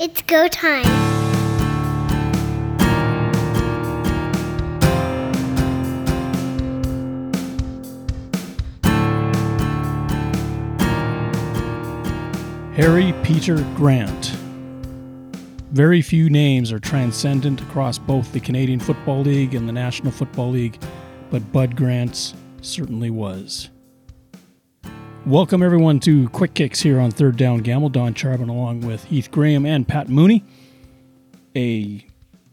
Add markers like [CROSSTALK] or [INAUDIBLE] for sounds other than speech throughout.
It's go time. Harry Peter Grant. Very few names are transcendent across both the Canadian Football League and the National Football League, but Bud Grant's certainly was. Welcome everyone to Quick Kicks here on Third Down Gamble. Don Charbon along with Heath Graham and Pat Mooney. A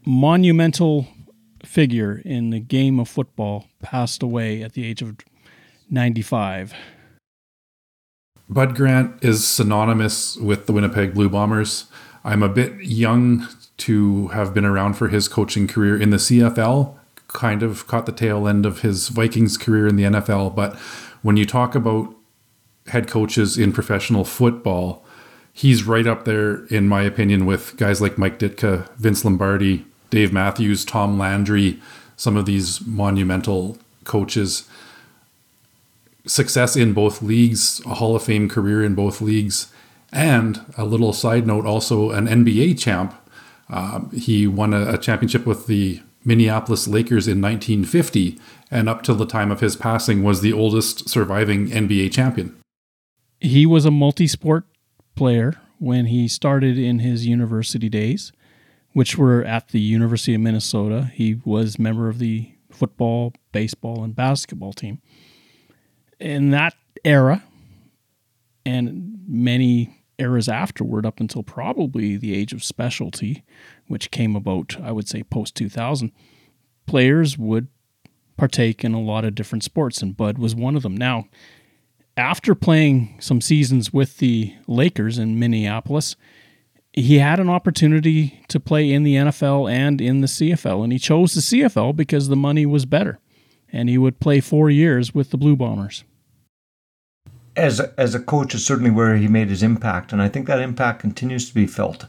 monumental figure in the game of football passed away at the age of 95. Bud Grant is synonymous with the Winnipeg Blue Bombers. I'm a bit young to have been around for his coaching career in the CFL, kind of caught the tail end of his Vikings career in the NFL. But when you talk about head coaches in professional football, he's right up there, in my opinion, with guys like Mike Ditka, Vince Lombardi, Dave Matthews, Tom Landry, some of these monumental coaches. Success in both leagues, a Hall of Fame career in both leagues, and a little side note also an NBA champ. Um, he won a, a championship with the Minneapolis Lakers in 1950, and up till the time of his passing, was the oldest surviving NBA champion he was a multi sport player when he started in his university days, which were at the University of Minnesota. He was member of the football, baseball, and basketball team. In that era, and many eras afterward, up until probably the age of specialty, which came about, I would say, post 2000, players would partake in a lot of different sports, and Bud was one of them. Now, after playing some seasons with the Lakers in Minneapolis, he had an opportunity to play in the NFL and in the CFL, and he chose the CFL because the money was better, and he would play four years with the Blue Bombers. As a, as a coach is certainly where he made his impact, and I think that impact continues to be felt.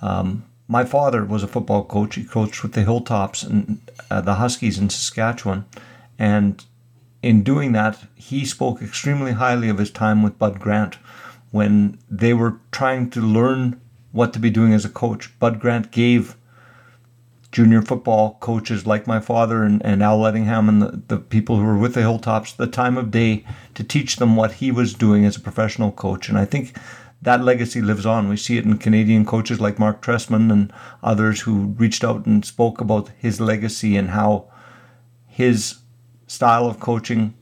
Um, my father was a football coach. He coached with the Hilltops and uh, the Huskies in Saskatchewan, and in doing that, he spoke extremely highly of his time with Bud Grant when they were trying to learn what to be doing as a coach. Bud Grant gave junior football coaches like my father and, and Al Lettingham and the, the people who were with the Hilltops the time of day to teach them what he was doing as a professional coach. And I think that legacy lives on. We see it in Canadian coaches like Mark Trestman and others who reached out and spoke about his legacy and how his style of coaching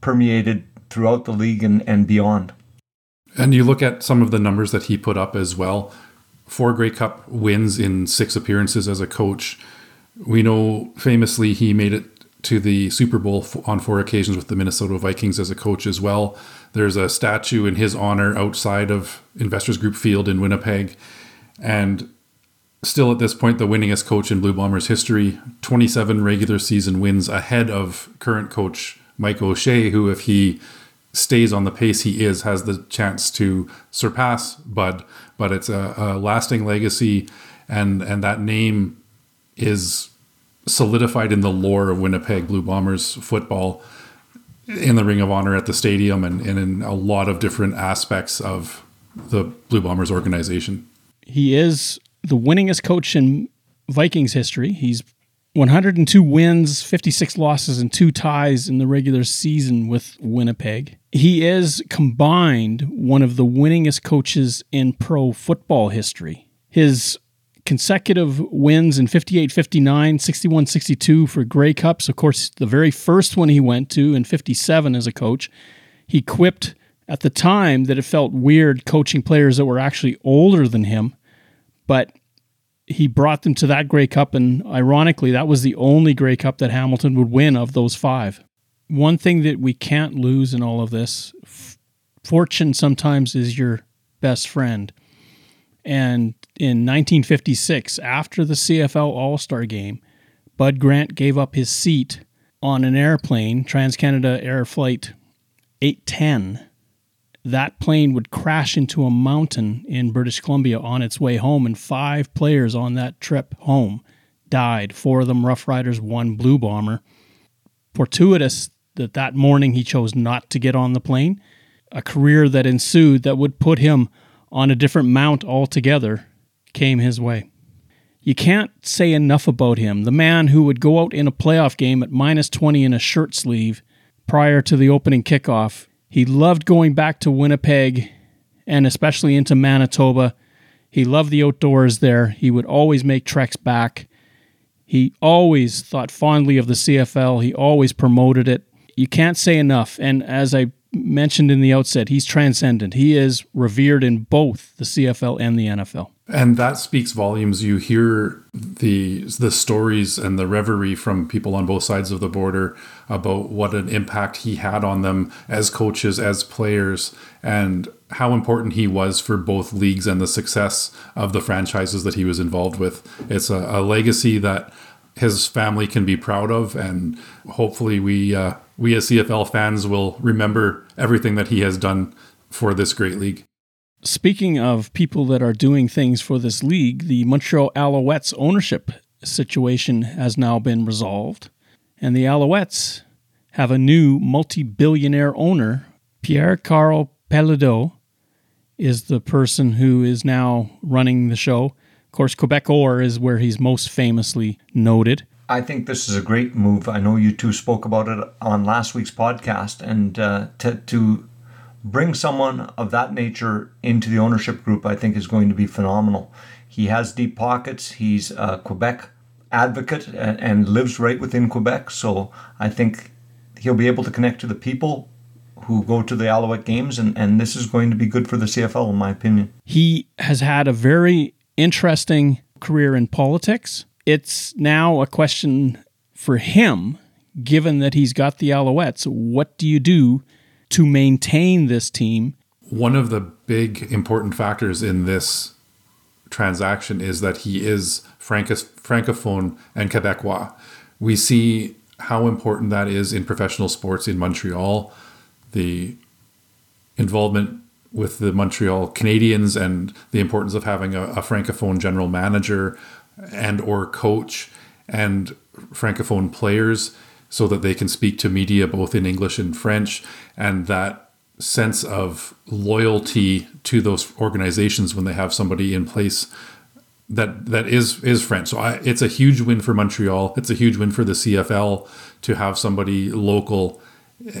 permeated throughout the league and, and beyond. And you look at some of the numbers that he put up as well. Four Grey Cup wins in six appearances as a coach. We know famously he made it to the Super Bowl on four occasions with the Minnesota Vikings as a coach as well. There's a statue in his honor outside of Investors Group Field in Winnipeg. And still at this point the winningest coach in Blue Bombers history, 27 regular season wins ahead of current coach Mike O'Shea, who, if he stays on the pace he is, has the chance to surpass Bud. But it's a, a lasting legacy, and and that name is solidified in the lore of Winnipeg Blue Bombers football in the Ring of Honor at the stadium and, and in a lot of different aspects of the Blue Bombers organization. He is the winningest coach in Vikings history. He's 102 wins, 56 losses, and two ties in the regular season with Winnipeg. He is combined one of the winningest coaches in pro football history. His consecutive wins in 58 59, 61 62 for Grey Cups. Of course, the very first one he went to in 57 as a coach, he quipped at the time that it felt weird coaching players that were actually older than him but he brought them to that Grey Cup, and ironically, that was the only Grey Cup that Hamilton would win of those five. One thing that we can't lose in all of this f- fortune sometimes is your best friend. And in 1956, after the CFL All Star game, Bud Grant gave up his seat on an airplane, Trans Canada Air Flight 810, that plane would crash into a mountain in British Columbia on its way home, and five players on that trip home died. Four of them Rough Riders, one Blue Bomber. Fortuitous that that morning he chose not to get on the plane. A career that ensued that would put him on a different mount altogether came his way. You can't say enough about him. The man who would go out in a playoff game at minus 20 in a shirt sleeve prior to the opening kickoff. He loved going back to Winnipeg and especially into Manitoba. He loved the outdoors there. He would always make treks back. He always thought fondly of the CFL. He always promoted it. You can't say enough. And as I mentioned in the outset, he's transcendent. He is revered in both the CFL and the NFL. And that speaks volumes. You hear the the stories and the reverie from people on both sides of the border about what an impact he had on them as coaches, as players, and how important he was for both leagues and the success of the franchises that he was involved with. It's a, a legacy that his family can be proud of, and hopefully we uh, we as CFL fans will remember everything that he has done for this great league. Speaking of people that are doing things for this league, the Montreal Alouettes ownership situation has now been resolved, and the Alouettes have a new multi billionaire owner. Pierre Karl Péladeau is the person who is now running the show. Of course, Quebecor is where he's most famously noted. I think this is a great move. I know you two spoke about it on last week's podcast, and uh, to, to bring someone of that nature into the ownership group, I think, is going to be phenomenal. He has deep pockets. He's a Quebec advocate and, and lives right within Quebec. So I think he'll be able to connect to the people who go to the Alouette games, and, and this is going to be good for the CFL, in my opinion. He has had a very interesting career in politics. It's now a question for him, given that he's got the Alouettes. What do you do to maintain this team. One of the big important factors in this transaction is that he is francophone and Quebecois. We see how important that is in professional sports in Montreal. The involvement with the Montreal Canadiens and the importance of having a, a francophone general manager and or coach and francophone players so that they can speak to media both in English and French, and that sense of loyalty to those organizations when they have somebody in place that that is is French. So I, it's a huge win for Montreal. It's a huge win for the CFL to have somebody local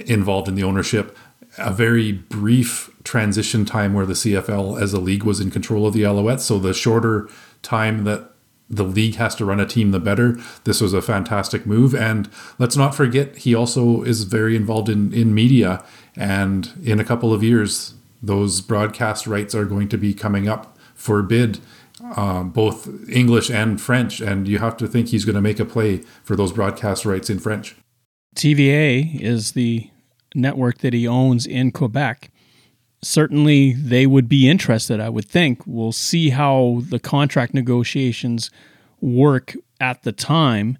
involved in the ownership. A very brief transition time where the CFL as a league was in control of the Alouettes. So the shorter time that the league has to run a team, the better. This was a fantastic move. And let's not forget, he also is very involved in, in media. And in a couple of years, those broadcast rights are going to be coming up for bid, uh, both English and French. And you have to think he's going to make a play for those broadcast rights in French. TVA is the network that he owns in Quebec certainly they would be interested, I would think. We'll see how the contract negotiations work at the time.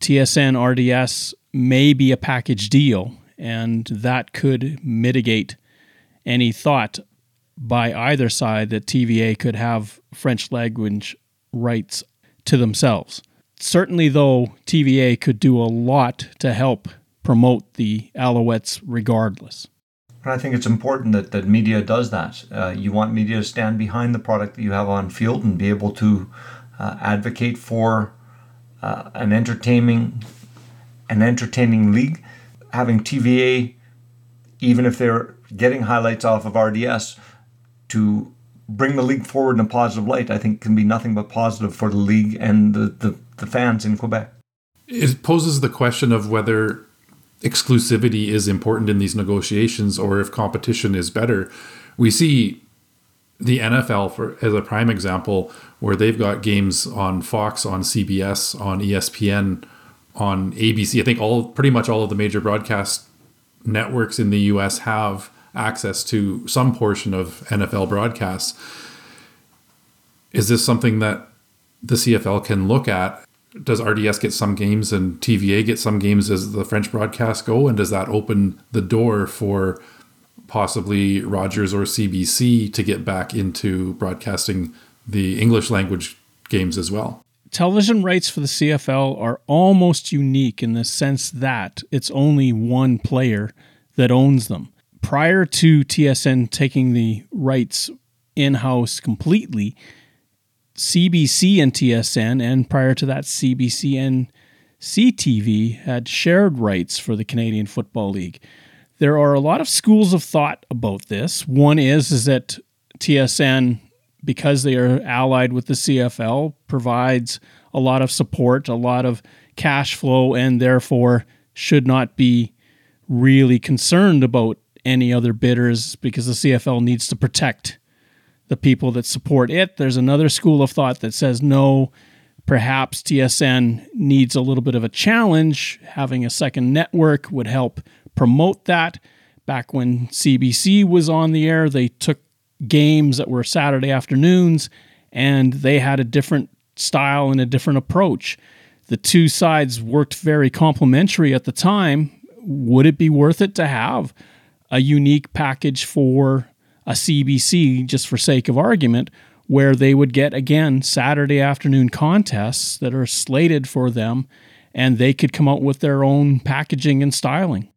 TSN RDS may be a package deal, and that could mitigate any thought by either side that TVA could have French language rights to themselves. Certainly, though, TVA could do a lot to help promote the Alouettes regardless. And I think it's important that, that media does that. Uh, you want media to stand behind the product that you have on field and be able to uh, advocate for uh, an entertaining an entertaining league. Having TVA, even if they're getting highlights off of RDS, to bring the league forward in a positive light, I think can be nothing but positive for the league and the, the, the fans in Quebec. It poses the question of whether exclusivity is important in these negotiations or if competition is better. We see the NFL for as a prime example where they've got games on Fox, on CBS, on ESPN, on ABC. I think all pretty much all of the major broadcast networks in the US have access to some portion of NFL broadcasts. Is this something that the CFL can look at does RDS get some games and TVA get some games as the French broadcast go? And does that open the door for possibly Rogers or CBC to get back into broadcasting the English language games as well? Television rights for the CFL are almost unique in the sense that it's only one player that owns them. Prior to TSN taking the rights in house completely, CBC and TSN, and prior to that, CBC and CTV had shared rights for the Canadian Football League. There are a lot of schools of thought about this. One is is that TSN, because they are allied with the CFL, provides a lot of support, a lot of cash flow, and therefore should not be really concerned about any other bidders because the CFL needs to protect the people that support it. There's another school of thought that says no, perhaps TSN needs a little bit of a challenge. Having a second network would help promote that. Back when CBC was on the air, they took games that were Saturday afternoons and they had a different style and a different approach. The two sides worked very complementary at the time. Would it be worth it to have a unique package for a CBC, just for sake of argument, where they would get again Saturday afternoon contests that are slated for them and they could come out with their own packaging and styling.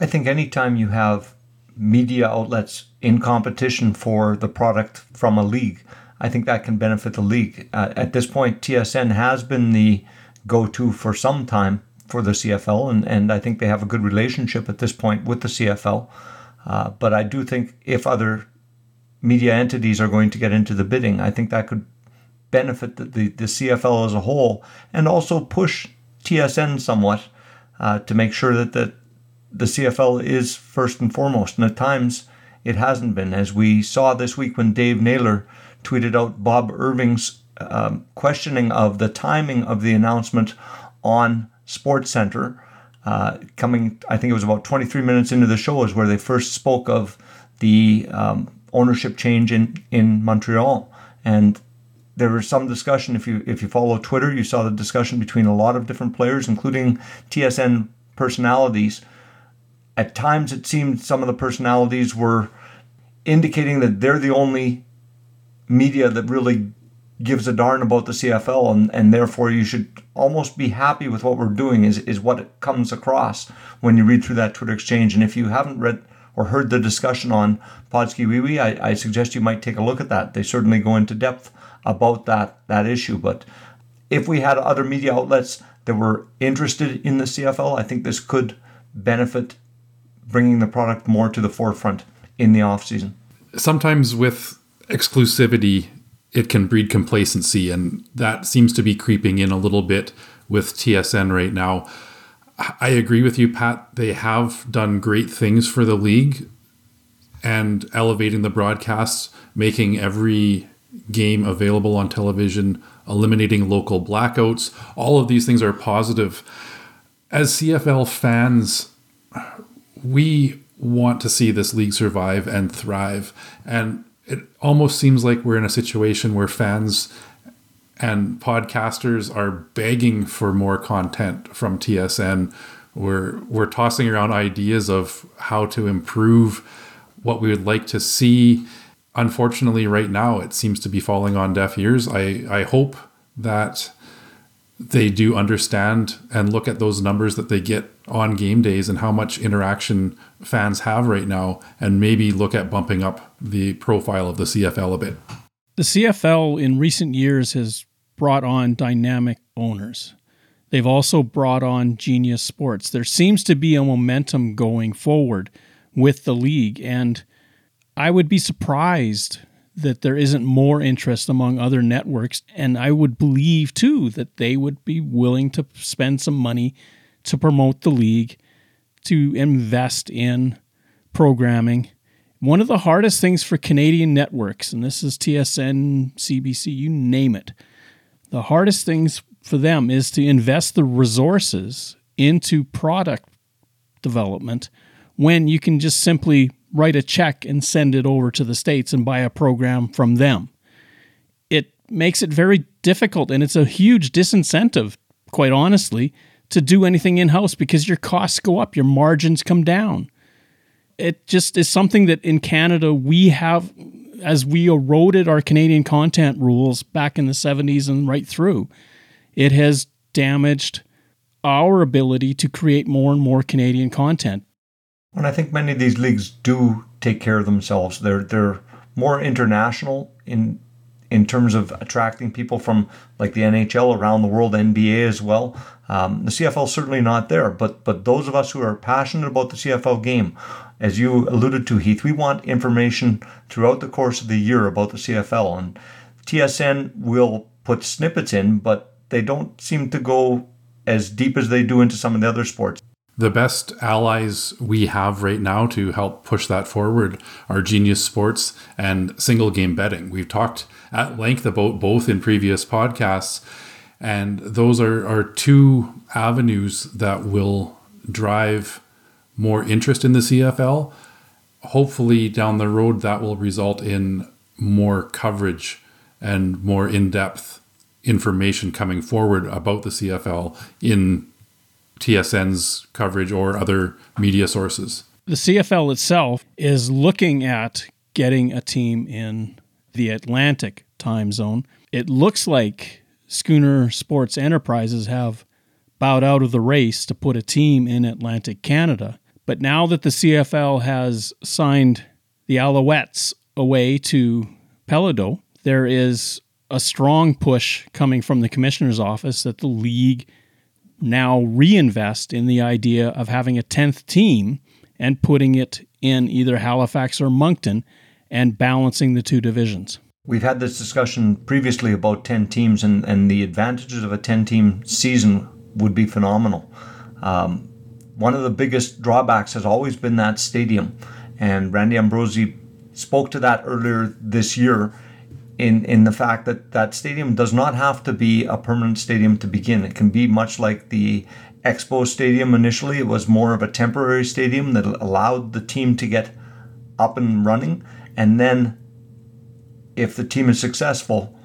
I think anytime you have media outlets in competition for the product from a league, I think that can benefit the league. Uh, at this point, TSN has been the go to for some time for the CFL, and, and I think they have a good relationship at this point with the CFL. Uh, but I do think if other media entities are going to get into the bidding, I think that could benefit the, the, the CFL as a whole and also push TSN somewhat uh, to make sure that the, the CFL is first and foremost. And at times it hasn't been, as we saw this week when Dave Naylor tweeted out Bob Irving's um, questioning of the timing of the announcement on Sports Center uh, coming, I think it was about 23 minutes into the show, is where they first spoke of the um, ownership change in, in Montreal. And there was some discussion. If you if you follow Twitter, you saw the discussion between a lot of different players, including TSN personalities. At times, it seemed some of the personalities were indicating that they're the only media that really gives a darn about the CFL, and, and therefore you should almost be happy with what we're doing, is, is what comes across when you read through that Twitter exchange. And if you haven't read or heard the discussion on Podski Wee Wee, I, I suggest you might take a look at that. They certainly go into depth about that, that issue. But if we had other media outlets that were interested in the CFL, I think this could benefit bringing the product more to the forefront in the off season. Sometimes with exclusivity, it can breed complacency, and that seems to be creeping in a little bit with TSN right now. I agree with you, Pat. They have done great things for the league and elevating the broadcasts, making every game available on television, eliminating local blackouts. All of these things are positive. As CFL fans, we want to see this league survive and thrive. And it almost seems like we're in a situation where fans and podcasters are begging for more content from TSN. We're we're tossing around ideas of how to improve what we would like to see. Unfortunately, right now it seems to be falling on deaf ears. I, I hope that they do understand and look at those numbers that they get on game days and how much interaction fans have right now and maybe look at bumping up the profile of the CFL a bit. The CFL in recent years has brought on dynamic owners. They've also brought on genius sports. There seems to be a momentum going forward with the league, and I would be surprised that there isn't more interest among other networks. And I would believe too that they would be willing to spend some money to promote the league, to invest in programming. One of the hardest things for Canadian networks, and this is TSN, CBC, you name it, the hardest things for them is to invest the resources into product development when you can just simply write a check and send it over to the States and buy a program from them. It makes it very difficult and it's a huge disincentive, quite honestly, to do anything in house because your costs go up, your margins come down. It just is something that in Canada we have, as we eroded our Canadian content rules back in the 70s and right through, it has damaged our ability to create more and more Canadian content. And I think many of these leagues do take care of themselves. They're they're more international in in terms of attracting people from like the NHL around the world, NBA as well. Um, the CFL certainly not there, but but those of us who are passionate about the CFL game, as you alluded to, Heath, we want information throughout the course of the year about the CFL, and TSN will put snippets in, but they don't seem to go as deep as they do into some of the other sports. The best allies we have right now to help push that forward are Genius Sports and single game betting. We've talked at length about both in previous podcasts, and those are, are two avenues that will drive more interest in the CFL. Hopefully, down the road, that will result in more coverage and more in depth information coming forward about the CFL in TSN's coverage or other media sources. The CFL itself is looking at getting a team in the Atlantic time zone. It looks like Schooner Sports Enterprises have bowed out of the race to put a team in Atlantic Canada. But now that the CFL has signed the Alouettes away to Péladeau, there is a strong push coming from the commissioner's office that the league now reinvest in the idea of having a 10th team and putting it in either Halifax or Moncton and balancing the two divisions. We've had this discussion previously about 10 teams, and, and the advantages of a 10 team season would be phenomenal. Um, one of the biggest drawbacks has always been that stadium, and Randy Ambrosie spoke to that earlier this year in in the fact that that stadium does not have to be a permanent stadium to begin. It can be much like the Expo Stadium initially. It was more of a temporary stadium that allowed the team to get up and running, and then if the team is successful,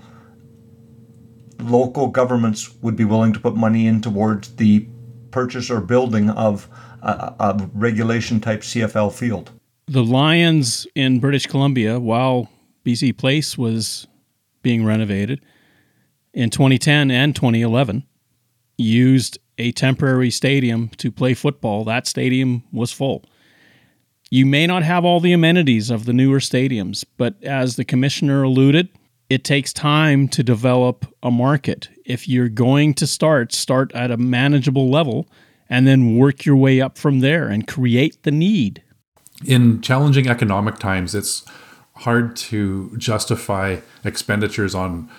local governments would be willing to put money in towards the purchase or building of a, a regulation type CFL field. The Lions in British Columbia, while BC Place was being renovated in 2010 and 2011 used a temporary stadium to play football. That stadium was full. You may not have all the amenities of the newer stadiums, but as the commissioner alluded, it takes time to develop a market. If you're going to start, start at a manageable level and then work your way up from there and create the need. In challenging economic times, it's hard to justify expenditures on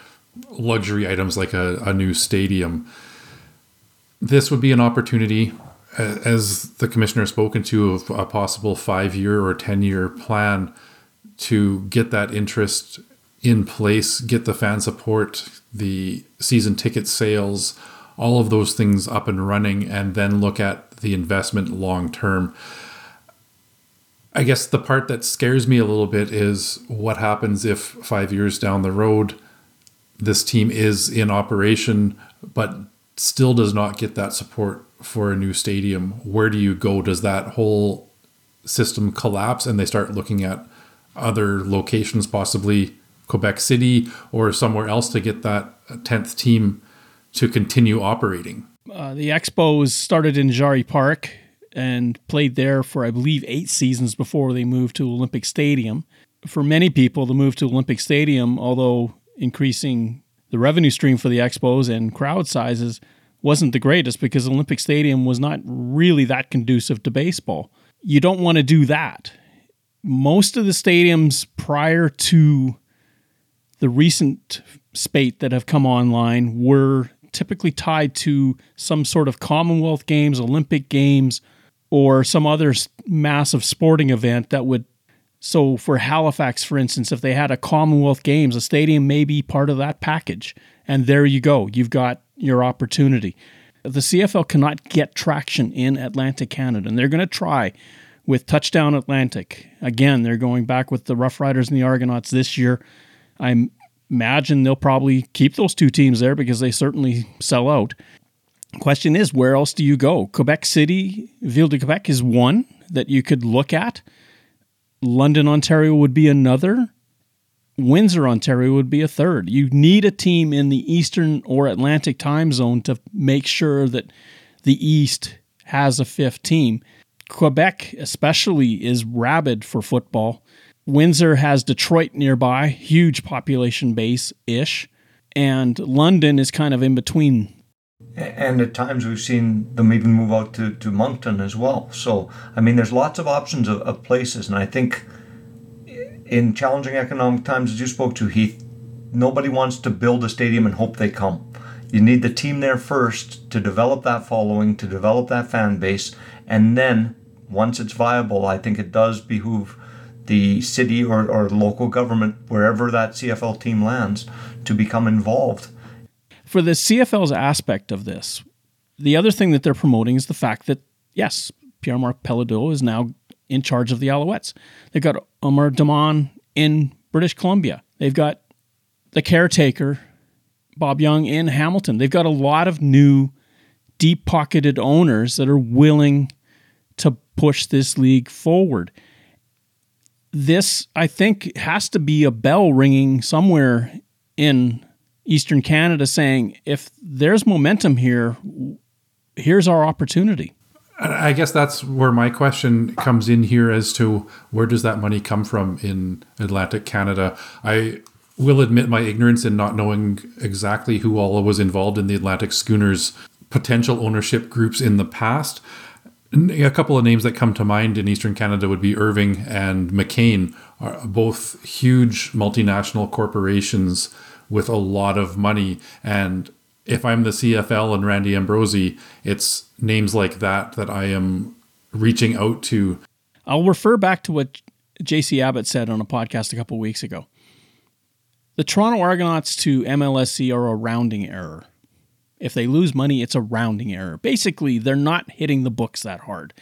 luxury items like a, a new stadium. This would be an opportunity, as the commissioner has spoken to, of a possible five year or 10 year plan to get that interest in place, get the fan support, the season ticket sales, all of those things up and running, and then look at the investment long term. I guess the part that scares me a little bit is what happens if five years down the road, this team is in operation, but still does not get that support for a new stadium. Where do you go? Does that whole system collapse and they start looking at other locations, possibly Quebec City or somewhere else to get that 10th team to continue operating? Uh, the Expos started in Jarry Park and played there for, I believe, eight seasons before they moved to Olympic Stadium. For many people, the move to Olympic Stadium, although increasing the revenue stream for the Expos and crowd sizes, wasn't the greatest because Olympic Stadium was not really that conducive to baseball. You don't want to do that. Most of the stadiums prior to the recent spate that have come online were typically tied to some sort of Commonwealth Games, Olympic Games, or some other massive sporting event that would so for Halifax for instance if they had a Commonwealth Games a stadium may be part of that package. And there you go. You've got your opportunity. The CFL cannot get traction in Atlantic Canada and they're going to try with Touchdown Atlantic. Again they're going back with the Rough Riders and the Argonauts this year. I imagine they'll probably keep those two teams there because they certainly sell out Question is, where else do you go? Quebec City, Ville de Quebec is one that you could look at. London, Ontario would be another. Windsor, Ontario would be a third. You need a team in the Eastern or Atlantic time zone to make sure that the East has a fifth team. Quebec, especially, is rabid for football. Windsor has Detroit nearby, huge population base ish, and London is kind of in between. And at times we've seen them even move out to, to Moncton as well. So, I mean, there's lots of options of, of places. And I think in challenging economic times, as you spoke to, Heath, nobody wants to build a stadium and hope they come. You need the team there first to develop that following, to develop that fan base, and then once it's viable, I think it does behoove the city or, or local government, wherever that CFL team lands, to become involved. For the CFL's aspect of this, the other thing that they're promoting is the fact that, yes, Pierre Marc Péladeau is now in charge of the Alouettes. They've got Amar Doman in British Columbia. They've got the caretaker Bob Young in Hamilton. They've got a lot of new, deep pocketed owners that are willing to push this league forward. This, I think, has to be a bell ringing somewhere in Eastern Canada saying if there's momentum here, here's our opportunity. I guess that's where my question comes in here as to where does that money come from in Atlantic Canada? I will admit my ignorance in not knowing exactly who all was involved in the Atlantic Schooners potential ownership groups in the past. A couple of names that come to mind in Eastern Canada would be Irving and McCain, both huge multinational corporations with a lot of money. And if I'm the CFL and Randy Ambrosie, it's names like that that I am reaching out to. I'll refer back to what JC Abbott said on a podcast a couple weeks ago. The Toronto Argonauts to MLSE are a rounding error. If they lose money, it's a rounding error. Basically, they're not hitting the books that hard.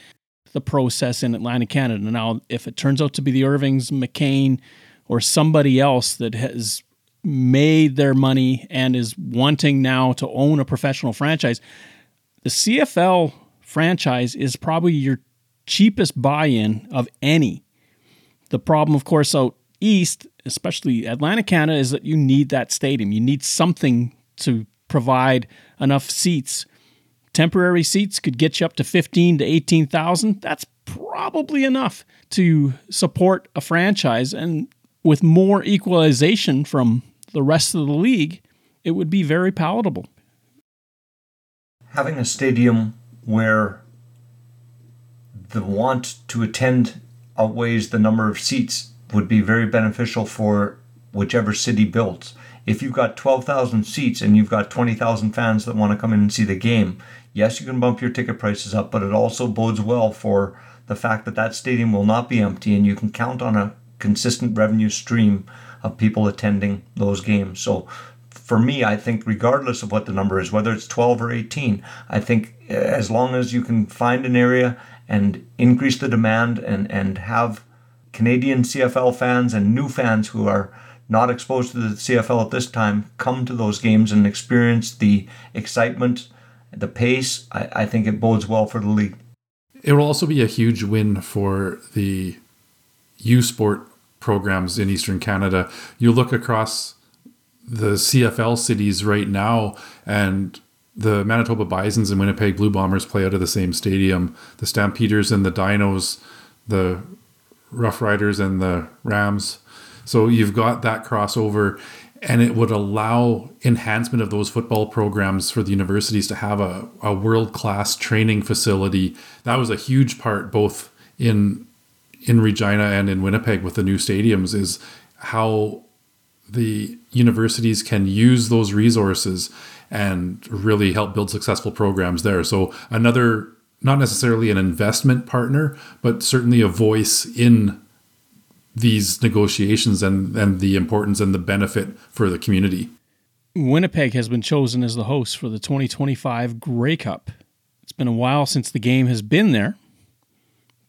The process in Atlantic Canada. Now, if it turns out to be the Irvings, McCain, or somebody else that has made their money and is wanting now to own a professional franchise, the CFL franchise is probably your cheapest buy in of any. The problem, of course, out east especially Atlantic Canada, is that you need that stadium. You need something to provide enough seats. Temporary seats could get you up to 15 to 18,000. That's probably enough to support a franchise and with more equalization from the rest of the league, it would be very palatable. Having a stadium where the want to attend outweighs the number of seats would be very beneficial for whichever city builds. If you've got 12,000 seats and you've got 20,000 fans that want to come in and see the game, yes, you can bump your ticket prices up, but it also bodes well for the fact that that stadium will not be empty and you can count on a consistent revenue stream of people attending those games. So for me, I think regardless of what the number is, whether it's 12 or 18, I think eh, as long as you can find an area and increase the demand and, and have Canadian CFL fans and new fans who are not exposed to the CFL at this time come to those games and experience the excitement, the pace. I, I think it bodes well for the league. It will also be a huge win for the U Sport programs in Eastern Canada. You look across the CFL cities right now, and the Manitoba Bisons and Winnipeg Blue Bombers play out of the same stadium. The Stampeders and the Dinos, the Rough Riders and the Rams. So you've got that crossover, and it would allow enhancement of those football programs for the universities to have a, a world class training facility. That was a huge part, both in in Regina and in Winnipeg with the new stadiums, is how the universities can use those resources and really help build successful programs there. So another not necessarily an investment partner, but certainly a voice in these negotiations and, and the importance and the benefit for the community. Winnipeg has been chosen as the host for the 2025 Grey Cup. It's been a while since the game has been there,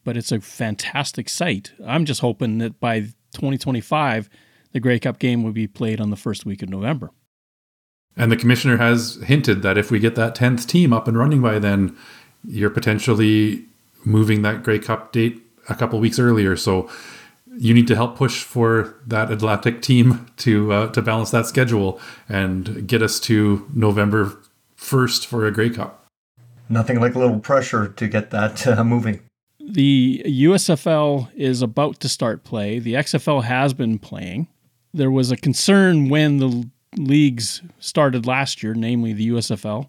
but it's a fantastic site. I'm just hoping that by 2025, the Grey Cup game will be played on the first week of November. And the commissioner has hinted that if we get that 10th team up and running by then, you're potentially moving that Grey Cup date a couple weeks earlier. So you need to help push for that Atlantic team [LAUGHS] to uh, to balance that schedule and get us to November first for a Grey Cup. Nothing like a little pressure to get that [LAUGHS] uh, moving. The USFL is about to start play. The XFL has been playing. There was a concern when the leagues started last year, namely the USFL,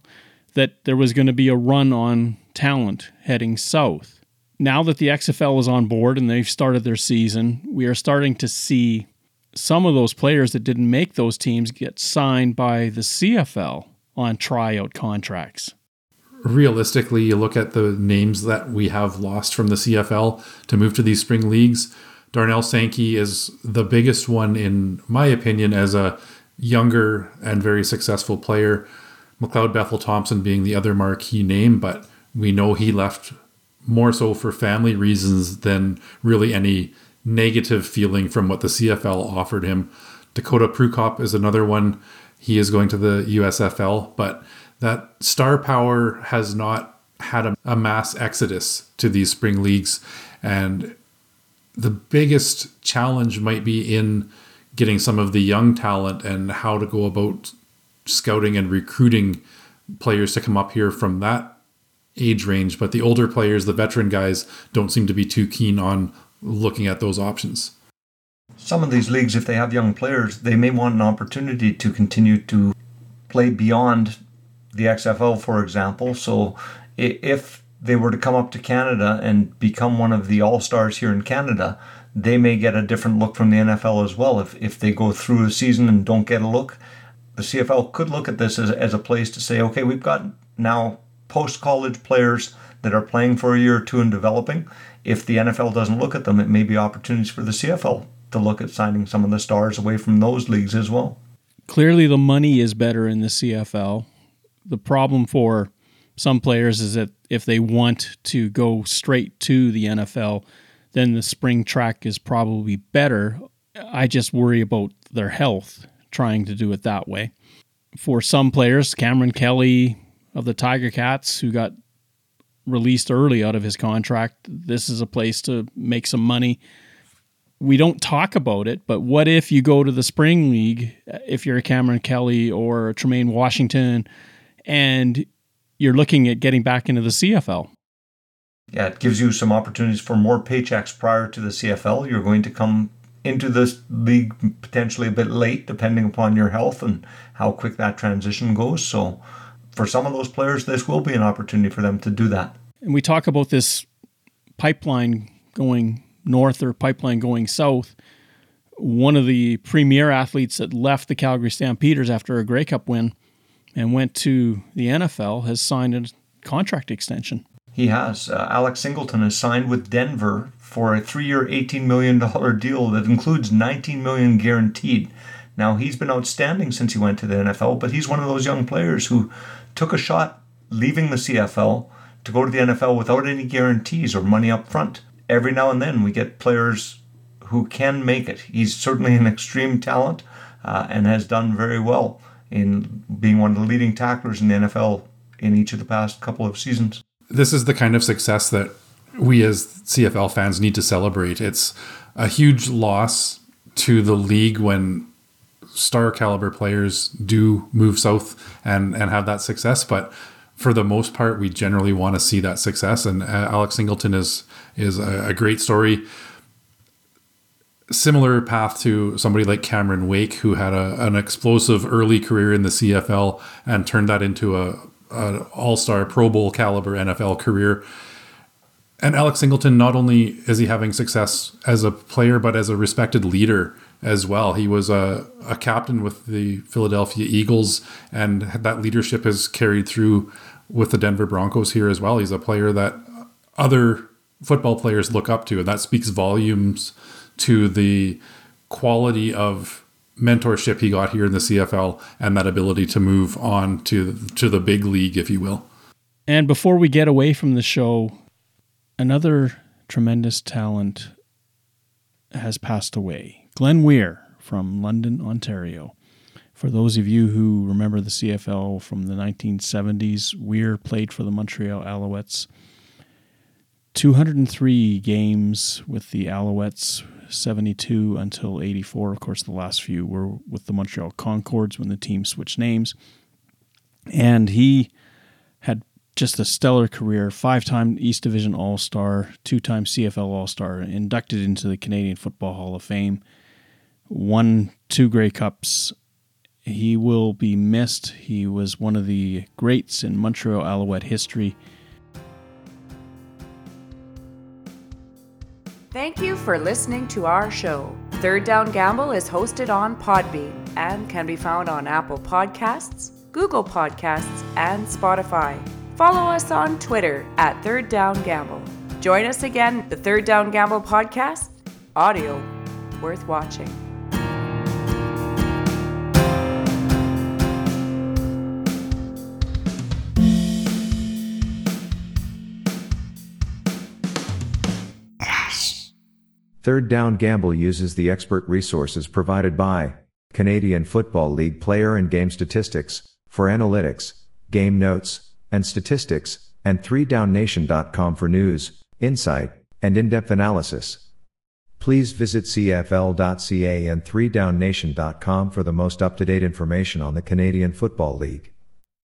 that there was going to be a run on talent heading south. Now that the XFL is on board and they've started their season, we are starting to see some of those players that didn't make those teams get signed by the CFL on tryout contracts. Realistically, you look at the names that we have lost from the CFL to move to these spring leagues. Darnell Sankey is the biggest one, in my opinion, as a younger and very successful player. McLeod Bethel Thompson being the other marquee name, but we know he left more so for family reasons than really any negative feeling from what the CFL offered him. Dakota Prukop is another one. He is going to the USFL, but that star power has not had a, a mass exodus to these spring leagues. And the biggest challenge might be in getting some of the young talent and how to go about scouting and recruiting players to come up here from that age range. But the older players, the veteran guys, don't seem to be too keen on looking at those options. Some of these leagues, if they have young players, they may want an opportunity to continue to play beyond the XFL, for example. So if they were to come up to Canada and become one of the all stars here in Canada, they may get a different look from the NFL as well. If, if they go through a season and don't get a look, the CFL could look at this as, as a place to say, okay, we've got now post college players that are playing for a year or two and developing. If the NFL doesn't look at them, it may be opportunities for the CFL to look at signing some of the stars away from those leagues as well. Clearly, the money is better in the CFL. The problem for some players is that if they want to go straight to the NFL, then the spring track is probably better. I just worry about their health trying to do it that way. For some players, Kameron Kelly of the Tiger Cats, who got released early out of his contract, this is a place to make some money. We don't talk about it, but what if you go to the spring league, if you're a Kameron Kelly or Tremaine Washington, and you're looking at getting back into the CFL? Yeah, it gives you some opportunities for more paychecks prior to the CFL. You're going to come into this league potentially a bit late, depending upon your health and how quick that transition goes. So, for some of those players, this will be an opportunity for them to do that. And we talk about this pipeline going north or pipeline going south. One of the premier athletes that left the Calgary Stampeders after a Grey Cup win and went to the NFL has signed a contract extension. He has. Uh, Alex Singleton has signed with Denver for a three-year, $18 million deal that includes 19 million guaranteed. Now, he's been outstanding since he went to the NFL, but he's one of those young players who took a shot leaving the CFL to go to the NFL without any guarantees or money up front. Every now and then we get players who can make it. He's certainly an extreme talent uh, and has done very well in being one of the leading tacklers in the NFL in each of the past couple of seasons this is the kind of success that we as CFL fans need to celebrate. It's a huge loss to the league when star caliber players do move south and and have that success, but for the most part, we generally want to see that success. And uh, Alex Singleton is is a, a great story. Similar path to somebody like Cameron Wake, who had a, an explosive early career in the CFL and turned that into a, an all star Pro Bowl caliber NFL career. And Alex Singleton, not only is he having success as a player, but as a respected leader as well. He was a, a captain with the Philadelphia Eagles, and that leadership has carried through with the Denver Broncos here as well. He's a player that other football players look up to, and that speaks volumes to the quality of mentorship he got here in the CFL and that ability to move on to to the big league, if you will. And before we get away from the show, another tremendous talent has passed away. Glen Weir from London, Ontario. For those of you who remember the CFL from the 1970s, Weir played for the Montreal Alouettes. 203 games with the Alouettes, 72 until 84. Of course, the last few were with the Montreal Concords when the team switched names. And he had just a stellar career. Five time East Division All Star, two time CFL All Star, inducted into the Canadian Football Hall of Fame, won two Grey Cups. He will be missed. He was one of the greats in Montreal Alouette history. Thank you for listening to our show. Third Down Gamble is hosted on Podbean and can be found on Apple Podcasts, Google Podcasts, and Spotify. Follow us on Twitter at Third Down Gamble. Join us again, the Third Down Gamble podcast, audio worth watching. Third Down Gamble uses the expert resources provided by Canadian Football League player and game statistics for analytics, game notes, and statistics, and 3downnation.com for news, insight, and in-depth analysis. Please visit cfl.ca and 3downnation.com for the most up-to-date information on the Canadian Football League.